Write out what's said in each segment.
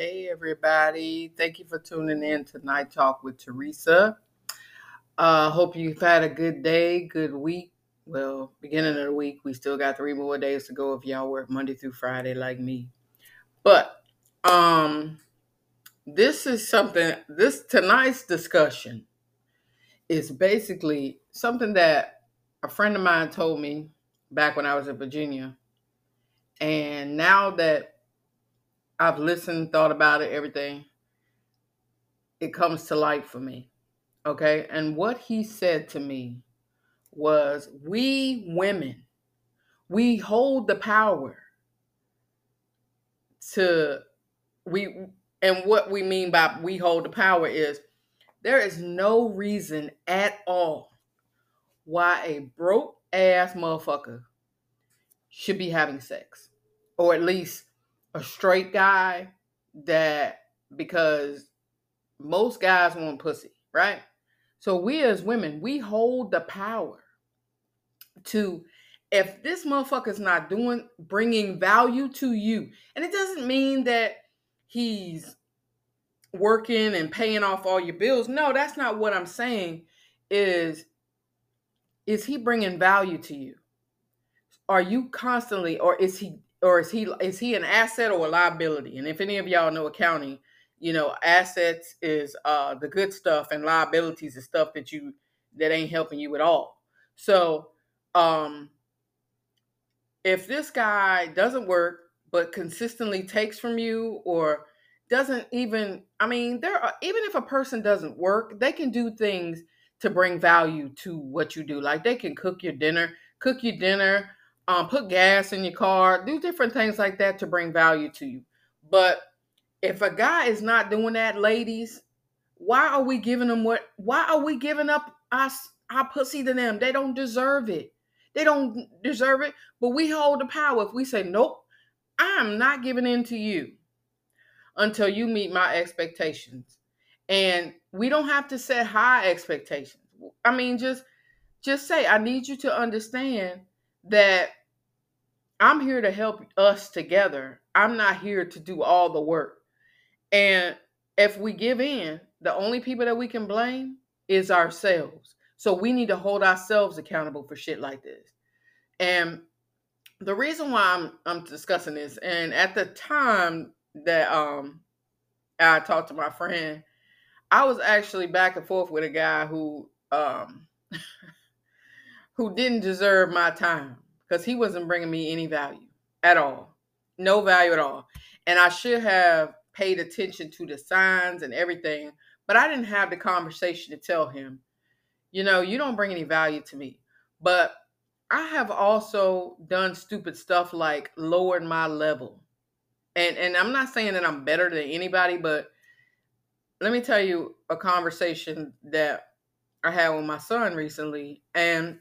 Hey, everybody. Thank you for tuning in to Night Talk with Teresa. Uh, hope you've had a good day, good week. Well, beginning of the week, we still got three more days to go if y'all work Monday through Friday like me. But um this is something this tonight's discussion is basically something that a friend of mine told me back when I was in Virginia. And now that I've listened, thought about it, everything, it comes to light for me. Okay. And what he said to me was we women, we hold the power to we and what we mean by we hold the power is there is no reason at all why a broke ass motherfucker should be having sex or at least a straight guy that because most guys want pussy, right? So we as women, we hold the power to if this motherfucker's not doing bringing value to you, and it doesn't mean that he's working and paying off all your bills. No, that's not what I'm saying. Is is he bringing value to you? Are you constantly, or is he, or is he, is he an asset or a liability? And if any of y'all know accounting, you know, assets is uh the good stuff, and liabilities is stuff that you that ain't helping you at all. So, um, if this guy doesn't work but consistently takes from you or doesn't even i mean there are even if a person doesn't work they can do things to bring value to what you do like they can cook your dinner cook your dinner um, put gas in your car do different things like that to bring value to you but if a guy is not doing that ladies why are we giving them what why are we giving up us our pussy to them they don't deserve it they don't deserve it but we hold the power if we say nope i'm not giving in to you until you meet my expectations. And we don't have to set high expectations. I mean, just just say, I need you to understand that I'm here to help us together. I'm not here to do all the work. And if we give in, the only people that we can blame is ourselves. So we need to hold ourselves accountable for shit like this. And the reason why I'm I'm discussing this, and at the time that um I talked to my friend, I was actually back and forth with a guy who um who didn't deserve my time because he wasn't bringing me any value at all. No value at all. And I should have paid attention to the signs and everything, but I didn't have the conversation to tell him, you know, you don't bring any value to me. But I have also done stupid stuff like lowered my level and and I'm not saying that I'm better than anybody, but let me tell you a conversation that I had with my son recently, and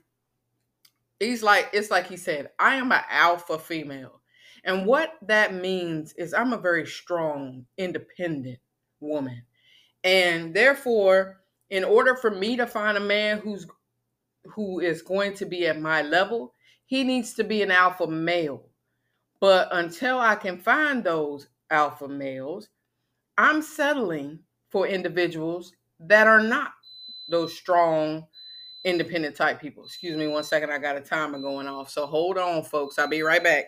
he's like, it's like he said, I am an alpha female. And what that means is I'm a very strong, independent woman. And therefore, in order for me to find a man who's who is going to be at my level, he needs to be an alpha male. But until I can find those alpha males, I'm settling for individuals that are not those strong, independent type people. Excuse me one second, I got a timer going off. So hold on, folks. I'll be right back.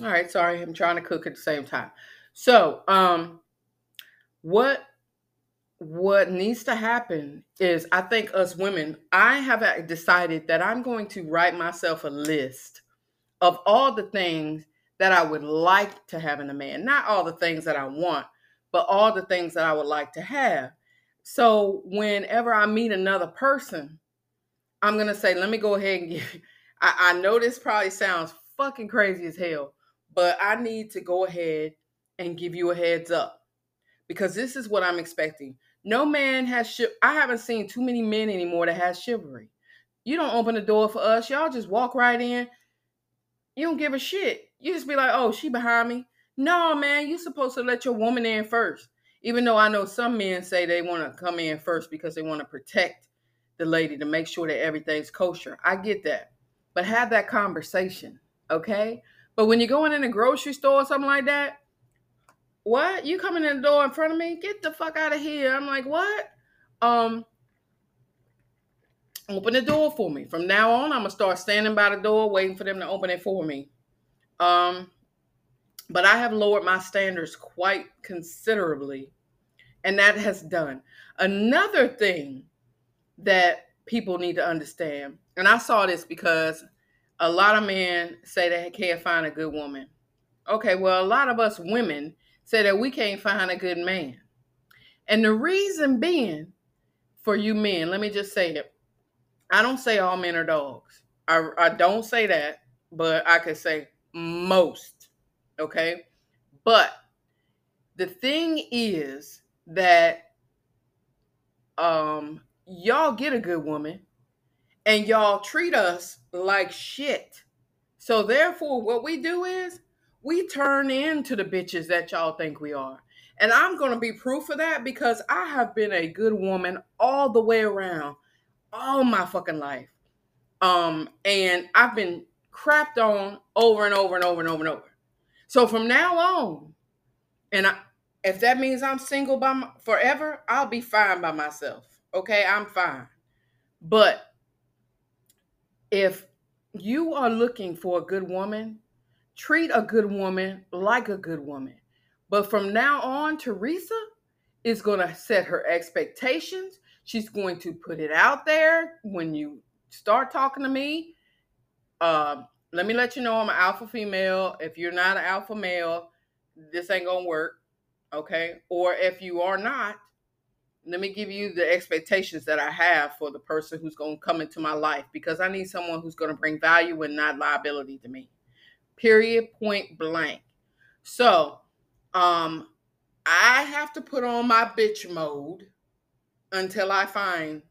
All right, sorry, I'm trying to cook at the same time. So, um, what what needs to happen is I think us women, I have decided that I'm going to write myself a list of all the things that I would like to have in a man. Not all the things that I want, but all the things that I would like to have. So whenever I meet another person, I'm gonna say, let me go ahead and give I, I know this probably sounds fucking crazy as hell, but I need to go ahead and give you a heads up because this is what I'm expecting. No man has sh- I haven't seen too many men anymore that has chivalry. You don't open the door for us. Y'all just walk right in. You don't give a shit. You just be like, "Oh, she behind me." No, man, you're supposed to let your woman in first. Even though I know some men say they want to come in first because they want to protect the lady to make sure that everything's kosher. I get that. But have that conversation, okay? But when you're going in a grocery store or something like that, what? You coming in the door in front of me? Get the fuck out of here. I'm like, what? Um, open the door for me. From now on, I'm gonna start standing by the door waiting for them to open it for me. Um, but I have lowered my standards quite considerably, and that has done. Another thing that people need to understand, and I saw this because a lot of men say they can't find a good woman. Okay, well, a lot of us women say that we can't find a good man. And the reason being for you men, let me just say it. I don't say all men are dogs. I, I don't say that, but I could say most. Okay. But the thing is that um y'all get a good woman and y'all treat us like shit. So therefore what we do is we turn into the bitches that y'all think we are. And I'm going to be proof of that because I have been a good woman all the way around all my fucking life. Um and I've been crapped on over and over and over and over and over. So from now on, and I, if that means I'm single by my, forever, I'll be fine by myself. Okay, I'm fine. But if you are looking for a good woman, treat a good woman like a good woman. But from now on, Teresa is going to set her expectations. She's going to put it out there when you start talking to me. Uh, let me let you know I'm an alpha female. If you're not an alpha male, this ain't going to work. Okay. Or if you are not, let me give you the expectations that I have for the person who's going to come into my life because I need someone who's going to bring value and not liability to me. Period, point blank. So, um, I have to put on my bitch mode until I find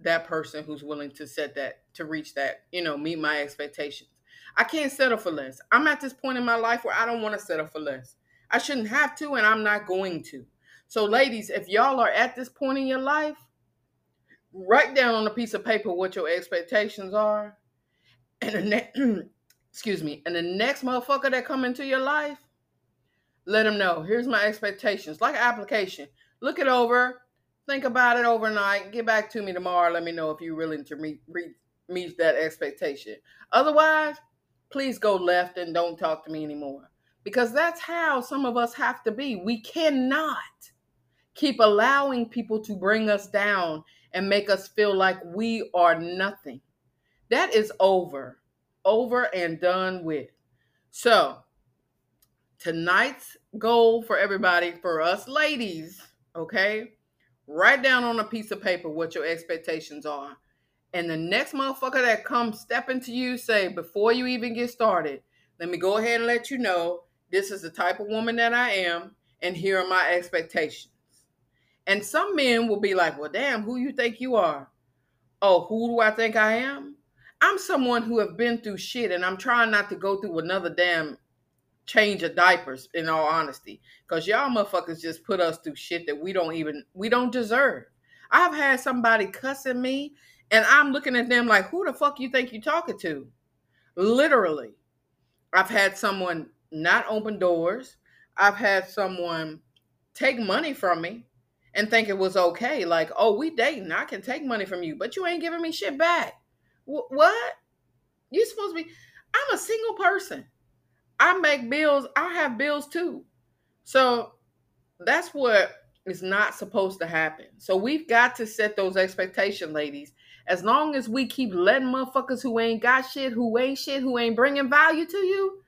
that person who's willing to set that to reach that, you know, meet my expectations. I can't settle for less. I'm at this point in my life where I don't want to settle for less. I shouldn't have to, and I'm not going to. So, ladies, if y'all are at this point in your life, write down on a piece of paper what your expectations are. And the next, excuse me, and the next motherfucker that come into your life, let them know. Here's my expectations, like an application. Look it over, think about it overnight. Get back to me tomorrow. Let me know if you're willing to meet meet that expectation. Otherwise, please go left and don't talk to me anymore. Because that's how some of us have to be. We cannot keep allowing people to bring us down and make us feel like we are nothing. That is over, over and done with. So, tonight's goal for everybody, for us ladies, okay? Write down on a piece of paper what your expectations are. And the next motherfucker that comes stepping to you, say, before you even get started, let me go ahead and let you know this is the type of woman that I am, and here are my expectations. And some men will be like, well, damn, who you think you are? Oh, who do I think I am? I'm someone who have been through shit and I'm trying not to go through another damn change of diapers in all honesty. Cause y'all motherfuckers just put us through shit that we don't even we don't deserve. I've had somebody cussing me and I'm looking at them like, who the fuck you think you talking to? Literally. I've had someone not open doors. I've had someone take money from me and think it was okay. Like, oh, we dating. I can take money from you, but you ain't giving me shit back. Wh- what? You supposed to be? I'm a single person. I make bills. I have bills too. So that's what is not supposed to happen. So we've got to set those expectations, ladies. As long as we keep letting motherfuckers who ain't got shit, who ain't shit, who ain't bringing value to you,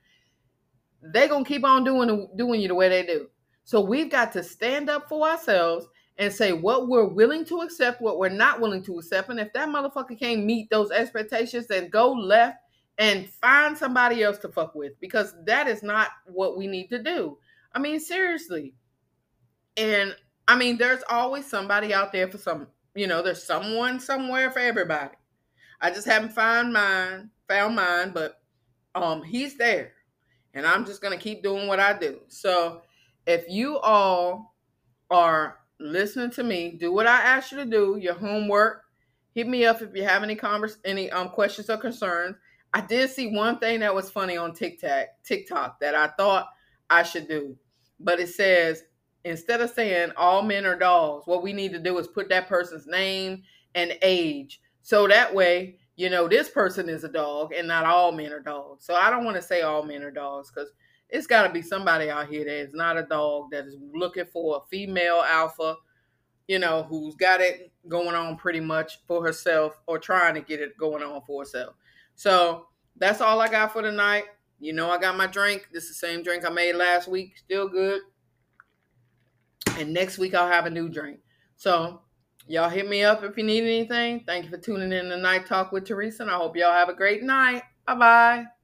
they gonna keep on doing doing you the way they do. So we've got to stand up for ourselves and say what we're willing to accept, what we're not willing to accept. And if that motherfucker can't meet those expectations, then go left and find somebody else to fuck with because that is not what we need to do. I mean, seriously. And I mean, there's always somebody out there for some, you know, there's someone somewhere for everybody. I just haven't found mine, found mine, but um he's there. And I'm just going to keep doing what I do. So if you all are listening to me, do what I asked you to do, your homework. Hit me up if you have any convers- any um questions or concerns. I did see one thing that was funny on TikTok, TikTok that I thought I should do. But it says instead of saying all men are dogs, what we need to do is put that person's name and age. So that way, you know, this person is a dog and not all men are dogs. So I don't want to say all men are dogs because it's got to be somebody out here that is not a dog that is looking for a female alpha, you know, who's got it going on pretty much for herself or trying to get it going on for herself. So that's all I got for tonight. You know, I got my drink. This is the same drink I made last week. Still good. And next week I'll have a new drink. So y'all hit me up if you need anything. Thank you for tuning in to Night Talk with Teresa. And I hope y'all have a great night. Bye bye.